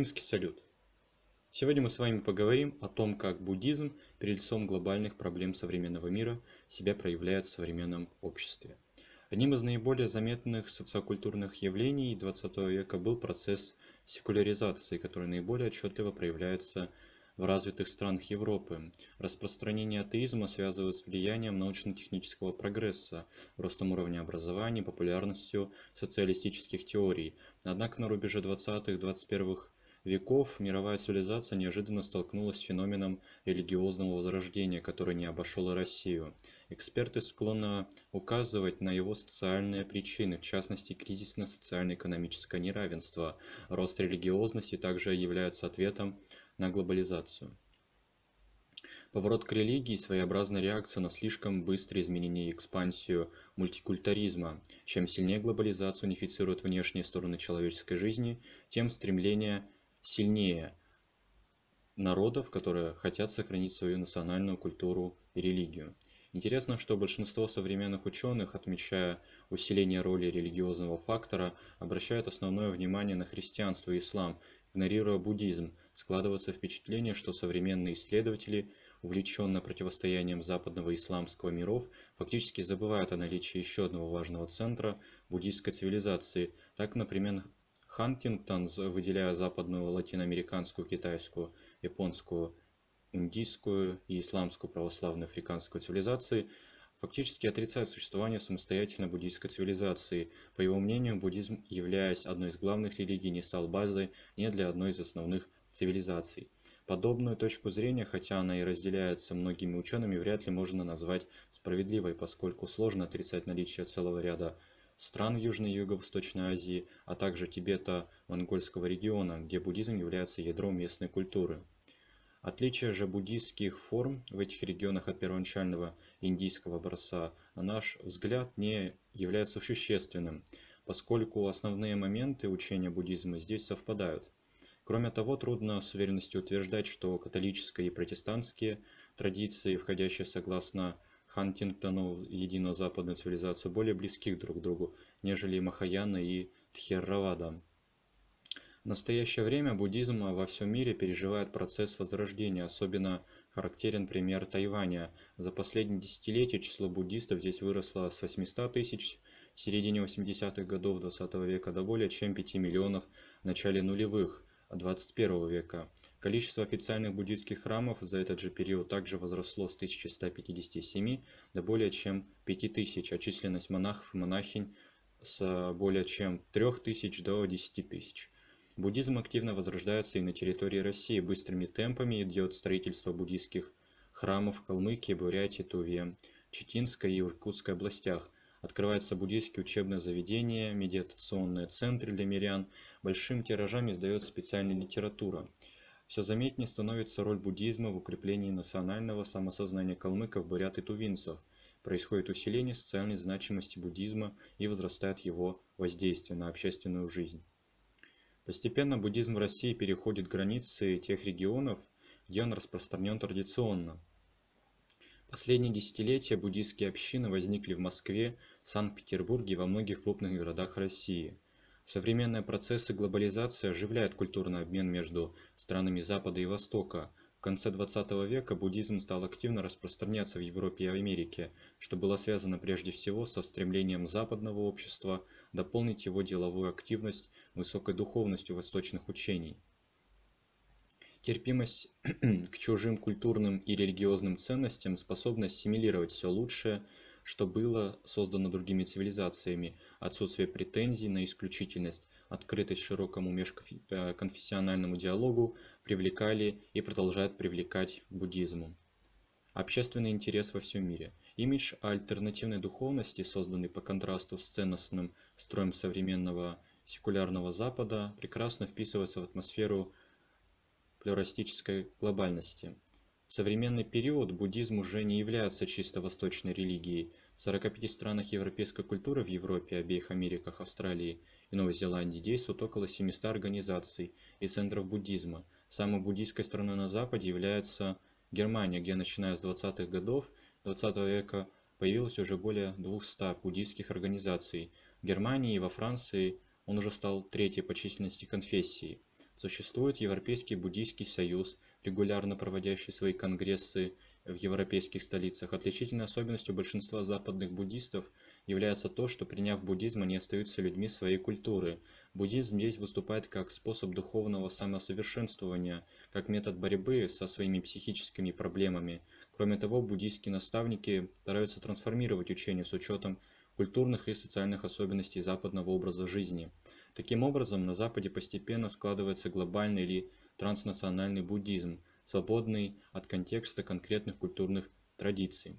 Римский салют. Сегодня мы с вами поговорим о том, как буддизм перед лицом глобальных проблем современного мира себя проявляет в современном обществе. Одним из наиболее заметных социокультурных явлений XX века был процесс секуляризации, который наиболее отчетливо проявляется в развитых странах Европы. Распространение атеизма связывают с влиянием научно-технического прогресса, ростом уровня образования, популярностью социалистических теорий. Однако на рубеже 20-21 веков мировая цивилизация неожиданно столкнулась с феноменом религиозного возрождения, который не обошел и Россию. Эксперты склонны указывать на его социальные причины, в частности кризисно социально-экономическое неравенство. Рост религиозности также является ответом на глобализацию. Поворот к религии – своеобразная реакция на слишком быстрое изменение и экспансию мультикультуризма. Чем сильнее глобализация унифицирует внешние стороны человеческой жизни, тем стремление сильнее народов, которые хотят сохранить свою национальную культуру и религию. Интересно, что большинство современных ученых, отмечая усиление роли религиозного фактора, обращают основное внимание на христианство и ислам, игнорируя буддизм. Складывается впечатление, что современные исследователи, увлеченные противостоянием западного исламского миров, фактически забывают о наличии еще одного важного центра буддийской цивилизации. Так, например, Хантингтон, выделяя западную латиноамериканскую, китайскую, японскую, индийскую и исламскую православную африканскую цивилизации, фактически отрицает существование самостоятельной буддийской цивилизации. По его мнению, буддизм, являясь одной из главных религий, не стал базой ни для одной из основных цивилизаций. Подобную точку зрения, хотя она и разделяется многими учеными, вряд ли можно назвать справедливой, поскольку сложно отрицать наличие целого ряда стран Южной и Юго-Восточной Азии, а также Тибета-Монгольского региона, где буддизм является ядром местной культуры. Отличие же буддийских форм в этих регионах от первоначального индийского образца, на наш взгляд, не является существенным, поскольку основные моменты учения буддизма здесь совпадают. Кроме того, трудно с уверенностью утверждать, что католические и протестантские традиции, входящие согласно Хантингтону единую западную цивилизацию более близких друг к другу, нежели Махаяна и Тхеравада. В настоящее время буддизм во всем мире переживает процесс возрождения, особенно характерен пример Тайваня. За последние десятилетия число буддистов здесь выросло с 800 тысяч в середине 80-х годов 20 века до более чем 5 миллионов в начале нулевых – 21 века. Количество официальных буддийских храмов за этот же период также возросло с 1157 до более чем 5000, а численность монахов и монахинь с более чем 3000 до 10 тысяч. Буддизм активно возрождается и на территории России. Быстрыми темпами идет строительство буддийских храмов в Калмыкии, Бурятии, Туве, Читинской и Иркутской областях – Открывается буддийские учебные заведения, медитационные центры для мирян. Большим тиражами издается специальная литература. Все заметнее становится роль буддизма в укреплении национального самосознания калмыков, бурят и тувинцев. Происходит усиление социальной значимости буддизма и возрастает его воздействие на общественную жизнь. Постепенно буддизм в России переходит границы тех регионов, где он распространен традиционно – Последние десятилетия буддийские общины возникли в Москве, Санкт-Петербурге и во многих крупных городах России. Современные процессы глобализации оживляют культурный обмен между странами Запада и Востока. В конце XX века буддизм стал активно распространяться в Европе и Америке, что было связано прежде всего со стремлением западного общества дополнить его деловую активность высокой духовностью восточных учений. Терпимость к чужим культурным и религиозным ценностям способна ассимилировать все лучшее, что было создано другими цивилизациями, отсутствие претензий на исключительность, открытость широкому межконфессиональному диалогу привлекали и продолжают привлекать буддизму. Общественный интерес во всем мире. Имидж альтернативной духовности, созданный по контрасту с ценностным строем современного секулярного Запада, прекрасно вписывается в атмосферу плюралистической глобальности. Современный период буддизм уже не является чисто восточной религией. В 45 странах европейской культуры в Европе, обеих Америках, Австралии и Новой Зеландии действует около 700 организаций и центров буддизма. Самой буддийской страной на Западе является Германия, где начиная с 20-х годов 20 века появилось уже более 200 буддийских организаций. В Германии и во Франции он уже стал третьей по численности конфессией. Существует Европейский буддийский союз, регулярно проводящий свои конгрессы в европейских столицах. Отличительной особенностью большинства западных буддистов является то, что приняв буддизм, они остаются людьми своей культуры. Буддизм здесь выступает как способ духовного самосовершенствования, как метод борьбы со своими психическими проблемами. Кроме того, буддийские наставники стараются трансформировать учение с учетом культурных и социальных особенностей западного образа жизни. Таким образом, на Западе постепенно складывается глобальный или транснациональный буддизм, свободный от контекста конкретных культурных традиций.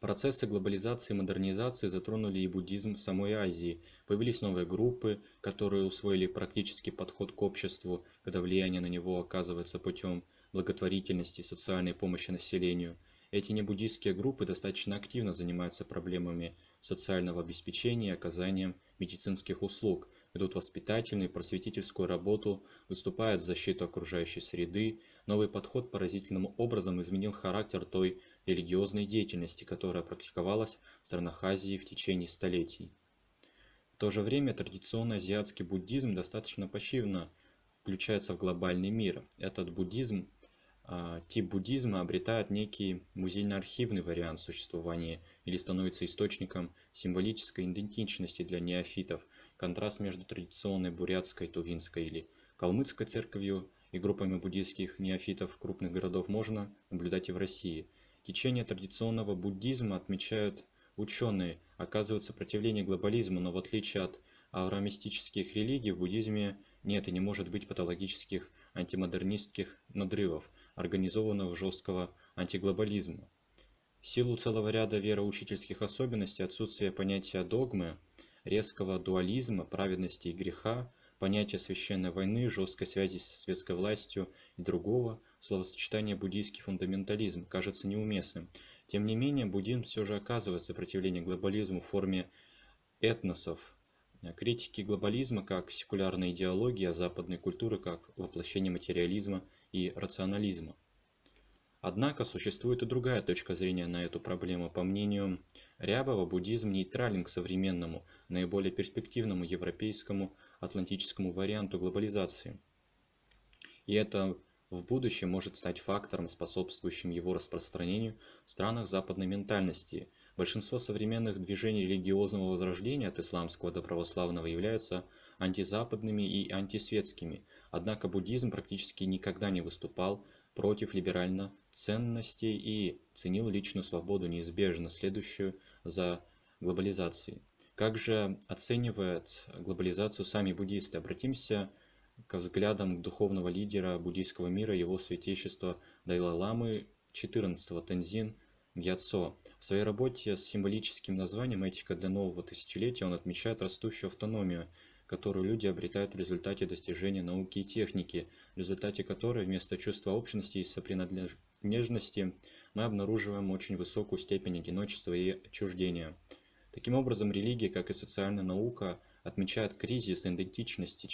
Процессы глобализации и модернизации затронули и буддизм в самой Азии. Появились новые группы, которые усвоили практический подход к обществу, когда влияние на него оказывается путем благотворительности, социальной помощи населению. Эти небуддийские группы достаточно активно занимаются проблемами социального обеспечения и оказанием медицинских услуг, ведут воспитательную и просветительскую работу, выступают в защиту окружающей среды. Новый подход поразительным образом изменил характер той религиозной деятельности, которая практиковалась в странах Азии в течение столетий. В то же время традиционный азиатский буддизм достаточно пассивно включается в глобальный мир. Этот буддизм тип буддизма обретает некий музейно-архивный вариант существования или становится источником символической идентичности для неофитов. Контраст между традиционной бурятской, тувинской или калмыцкой церковью и группами буддийских неофитов крупных городов можно наблюдать и в России. Течение традиционного буддизма отмечают ученые, оказывает сопротивление глобализму, но в отличие от авраамистических религий в буддизме нет и не может быть патологических антимодернистских надрывов, организованного жесткого антиглобализма. В силу целого ряда вероучительских особенностей, отсутствия понятия догмы, резкого дуализма, праведности и греха, понятия священной войны, жесткой связи со светской властью и другого, словосочетание буддийский фундаментализм кажется неуместным. Тем не менее, буддизм все же оказывает сопротивление глобализму в форме этносов, критики глобализма как секулярной идеологии, а западной культуры как воплощение материализма и рационализма. Однако существует и другая точка зрения на эту проблему. По мнению Рябова, буддизм нейтрален к современному, наиболее перспективному европейскому атлантическому варианту глобализации. И это в будущем может стать фактором, способствующим его распространению в странах западной ментальности. Большинство современных движений религиозного возрождения от исламского до православного являются антизападными и антисветскими, однако буддизм практически никогда не выступал против либерально ценностей и ценил личную свободу, неизбежно следующую за глобализацией. Как же оценивают глобализацию сами буддисты? Обратимся к взглядам духовного лидера буддийского мира, его святейшества Дайлай-ламы XIV Тензин Гьяцо. В своей работе с символическим названием «Этика для нового тысячелетия» он отмечает растущую автономию которую люди обретают в результате достижения науки и техники, в результате которой вместо чувства общности и сопринадлежности мы обнаруживаем очень высокую степень одиночества и отчуждения. Таким образом, религия, как и социальная наука, отмечает кризис идентичности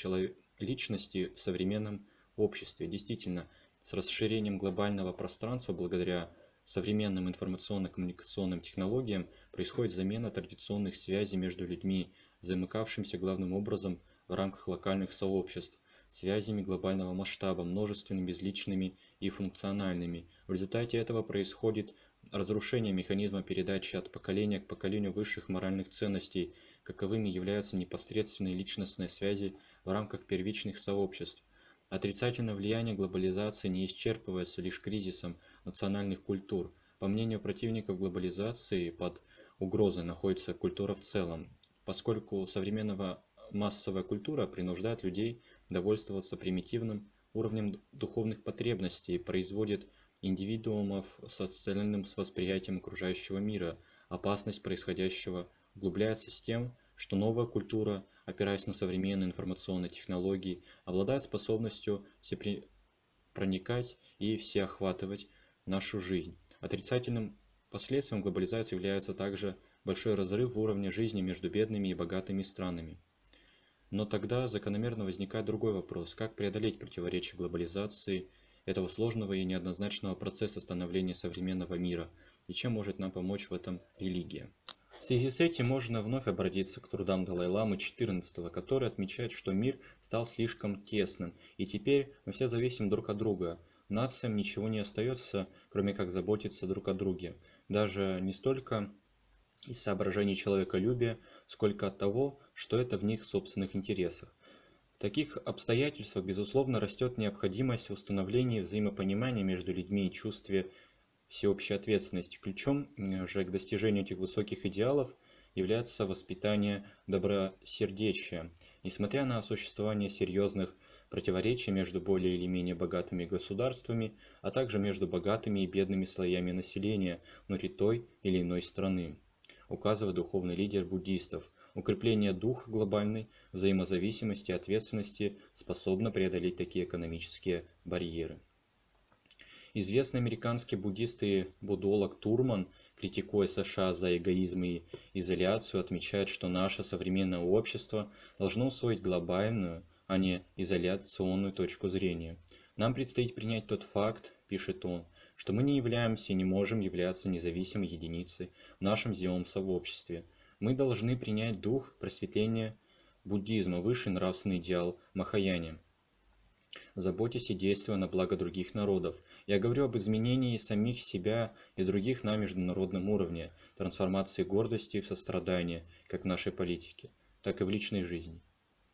личности в современном обществе. Действительно, с расширением глобального пространства благодаря современным информационно-коммуникационным технологиям происходит замена традиционных связей между людьми, замыкавшимся главным образом в рамках локальных сообществ, связями глобального масштаба, множественными безличными и функциональными. В результате этого происходит разрушение механизма передачи от поколения к поколению высших моральных ценностей, каковыми являются непосредственные личностные связи в рамках первичных сообществ. Отрицательное влияние глобализации не исчерпывается лишь кризисом национальных культур. По мнению противников глобализации, под угрозой находится культура в целом, поскольку современная массовая культура принуждает людей довольствоваться примитивным уровнем духовных потребностей и производит индивидуумов с отстраненным с восприятием окружающего мира. Опасность происходящего углубляется с тем, что новая культура, опираясь на современные информационные технологии, обладает способностью проникать и всеохватывать нашу жизнь. Отрицательным последствием глобализации является также большой разрыв в уровне жизни между бедными и богатыми странами. Но тогда закономерно возникает другой вопрос. Как преодолеть противоречия глобализации, этого сложного и неоднозначного процесса становления современного мира, и чем может нам помочь в этом религия? В связи с этим можно вновь обратиться к трудам Далай-ламы XIV, который отмечает, что мир стал слишком тесным, и теперь мы все зависим друг от друга. Нациям ничего не остается, кроме как заботиться друг о друге. Даже не столько из соображений человеколюбия, сколько от того, что это в них собственных интересах. В таких обстоятельствах, безусловно, растет необходимость в установлении взаимопонимания между людьми и чувстве всеобщей ответственности. Ключом же к достижению этих высоких идеалов является воспитание добросердечия. Несмотря на существование серьезных противоречий между более или менее богатыми государствами, а также между богатыми и бедными слоями населения внутри той или иной страны, указывает духовный лидер буддистов. Укрепление духа глобальной взаимозависимости и ответственности способно преодолеть такие экономические барьеры. Известный американский буддист и будолог Турман, критикуя США за эгоизм и изоляцию, отмечает, что наше современное общество должно усвоить глобальную, а не изоляционную точку зрения. Нам предстоит принять тот факт, пишет он, что мы не являемся и не можем являться независимой единицей в нашем земном сообществе – мы должны принять дух просветления буддизма, высший нравственный идеал Махаяни. Заботьтесь и действуя на благо других народов. Я говорю об изменении самих себя и других на международном уровне, трансформации гордости в сострадание, как в нашей политике, так и в личной жизни.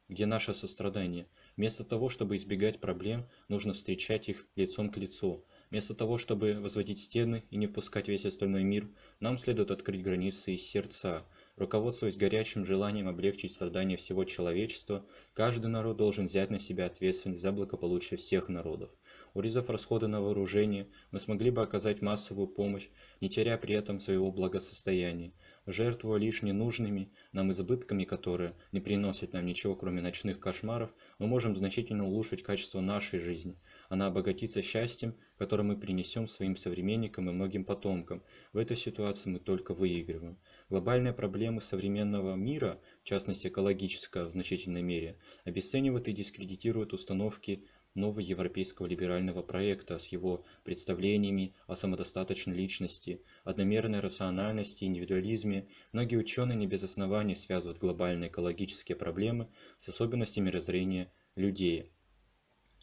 Где наше сострадание? Вместо того, чтобы избегать проблем, нужно встречать их лицом к лицу, Вместо того, чтобы возводить стены и не впускать весь остальной мир, нам следует открыть границы из сердца. Руководствуясь горячим желанием облегчить страдания всего человечества, каждый народ должен взять на себя ответственность за благополучие всех народов. Урезав расходы на вооружение, мы смогли бы оказать массовую помощь, не теряя при этом своего благосостояния жертвуя лишь ненужными нам избытками, которые не приносят нам ничего, кроме ночных кошмаров, мы можем значительно улучшить качество нашей жизни. Она обогатится счастьем, которое мы принесем своим современникам и многим потомкам. В этой ситуации мы только выигрываем. Глобальные проблемы современного мира, в частности экологическая в значительной мере, обесценивают и дискредитируют установки нового европейского либерального проекта с его представлениями о самодостаточной личности, одномерной рациональности индивидуализме, многие ученые не без оснований связывают глобальные экологические проблемы с особенностями мировоззрения людей,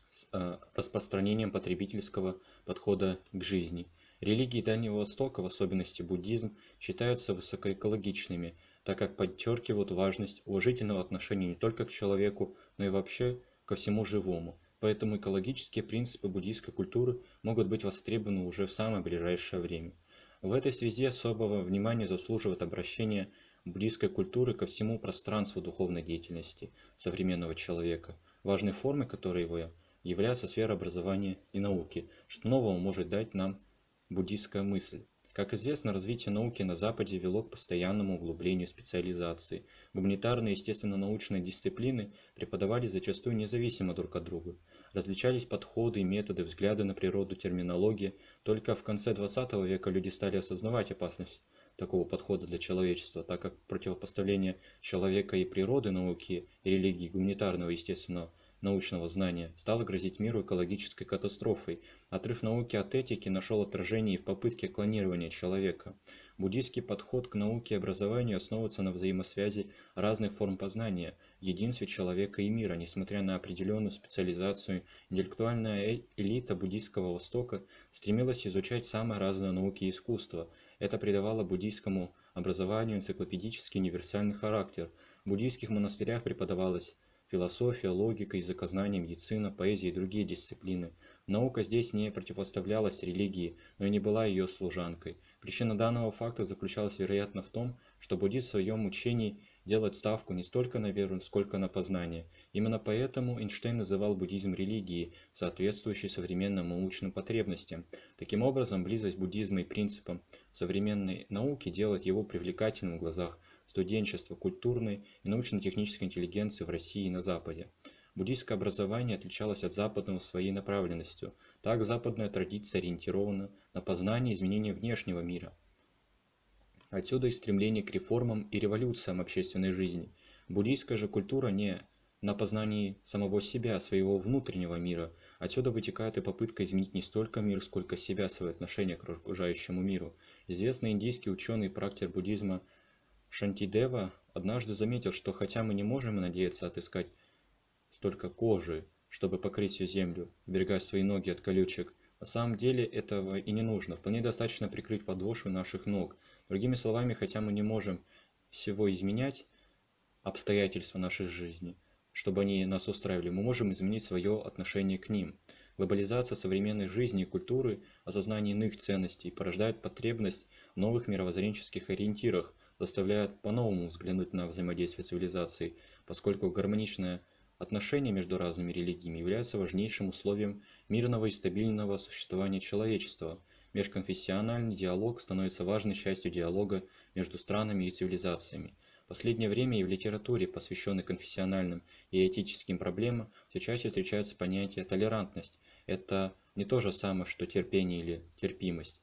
с э, распространением потребительского подхода к жизни. Религии Дальнего Востока, в особенности буддизм, считаются высокоэкологичными, так как подчеркивают важность уважительного отношения не только к человеку, но и вообще ко всему живому – Поэтому экологические принципы буддийской культуры могут быть востребованы уже в самое ближайшее время. В этой связи особого внимания заслуживает обращение буддийской культуры ко всему пространству духовной деятельности современного человека, важной формой которой его является сфера образования и науки, что нового может дать нам буддийская мысль. Как известно, развитие науки на Западе вело к постоянному углублению специализации. Гуманитарные и естественно-научные дисциплины преподавались зачастую независимо друг от друга. Различались подходы, методы, взгляды на природу, терминология. Только в конце 20 века люди стали осознавать опасность такого подхода для человечества, так как противопоставление человека и природы, науки и религии, гуманитарного и естественного научного знания стало грозить миру экологической катастрофой. Отрыв науки от этики нашел отражение и в попытке клонирования человека. Буддийский подход к науке и образованию основывается на взаимосвязи разных форм познания, единстве человека и мира. Несмотря на определенную специализацию, интеллектуальная э, элита буддийского Востока стремилась изучать самые разные науки и искусства. Это придавало буддийскому образованию энциклопедический универсальный характер. В буддийских монастырях преподавалось философия, логика, языкознание, медицина, поэзия и другие дисциплины. Наука здесь не противоставлялась религии, но и не была ее служанкой. Причина данного факта заключалась, вероятно, в том, что буддизм в своем учении делает ставку не столько на веру, сколько на познание. Именно поэтому Эйнштейн называл буддизм религией, соответствующей современным научным потребностям. Таким образом, близость буддизма и принципам современной науки делает его привлекательным в глазах студенчества, культурной и научно-технической интеллигенции в России и на Западе. Буддийское образование отличалось от западного своей направленностью. Так западная традиция ориентирована на познание изменения внешнего мира. Отсюда и стремление к реформам и революциям общественной жизни. Буддийская же культура не на познании самого себя, своего внутреннего мира. Отсюда вытекает и попытка изменить не столько мир, сколько себя, свое отношение к окружающему миру. Известный индийский ученый и практик буддизма Шантидева однажды заметил, что хотя мы не можем надеяться отыскать столько кожи, чтобы покрыть всю землю, уберегая свои ноги от колючек, на самом деле этого и не нужно. Вполне достаточно прикрыть подошвы наших ног. Другими словами, хотя мы не можем всего изменять обстоятельства нашей жизни, чтобы они нас устраивали, мы можем изменить свое отношение к ним. Глобализация современной жизни и культуры, осознание иных ценностей порождает потребность в новых мировоззренческих ориентирах, заставляет по-новому взглянуть на взаимодействие цивилизаций, поскольку гармоничное отношение между разными религиями является важнейшим условием мирного и стабильного существования человечества. Межконфессиональный диалог становится важной частью диалога между странами и цивилизациями. В последнее время и в литературе, посвященной конфессиональным и этическим проблемам, все чаще встречается понятие «толерантность», это не то же самое, что терпение или терпимость.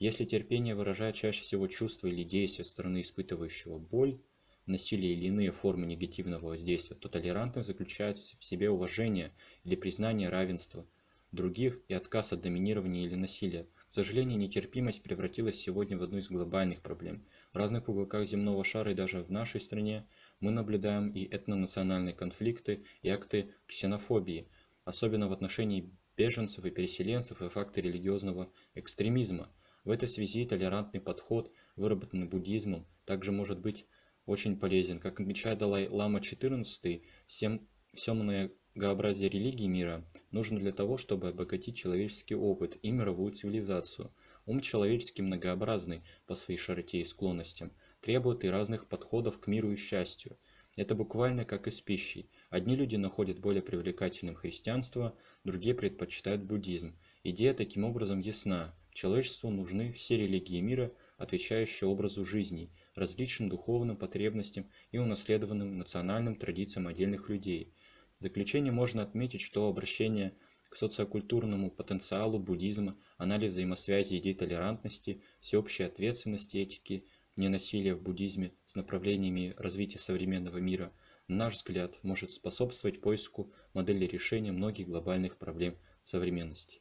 Если терпение выражает чаще всего чувство или действие стороны испытывающего боль, насилие или иные формы негативного воздействия, то толерантность заключает в себе уважение или признание равенства других и отказ от доминирования или насилия. К сожалению, нетерпимость превратилась сегодня в одну из глобальных проблем. В разных уголках земного шара и даже в нашей стране мы наблюдаем и этнонациональные конфликты, и акты ксенофобии, особенно в отношении беженцев и переселенцев и факты религиозного экстремизма. В этой связи толерантный подход, выработанный буддизмом, также может быть очень полезен. Как отмечает Далай-Лама XIV, всем, все многообразие религий мира нужно для того, чтобы обогатить человеческий опыт и мировую цивилизацию. Ум человеческий многообразный по своей широте и склонностям, требует и разных подходов к миру и счастью. Это буквально как и с пищей. Одни люди находят более привлекательным христианство, другие предпочитают буддизм. Идея таким образом ясна. Человечеству нужны все религии мира, отвечающие образу жизни, различным духовным потребностям и унаследованным национальным традициям отдельных людей. В заключение можно отметить, что обращение к социокультурному потенциалу буддизма, анализ взаимосвязи идей толерантности, всеобщей ответственности, этики ненасилия в буддизме с направлениями развития современного мира, на наш взгляд, может способствовать поиску модели решения многих глобальных проблем современности.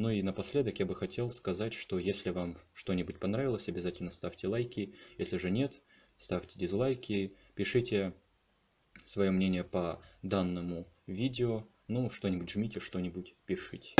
Ну и напоследок я бы хотел сказать, что если вам что-нибудь понравилось, обязательно ставьте лайки. Если же нет, ставьте дизлайки, пишите свое мнение по данному видео. Ну, что-нибудь жмите, что-нибудь пишите.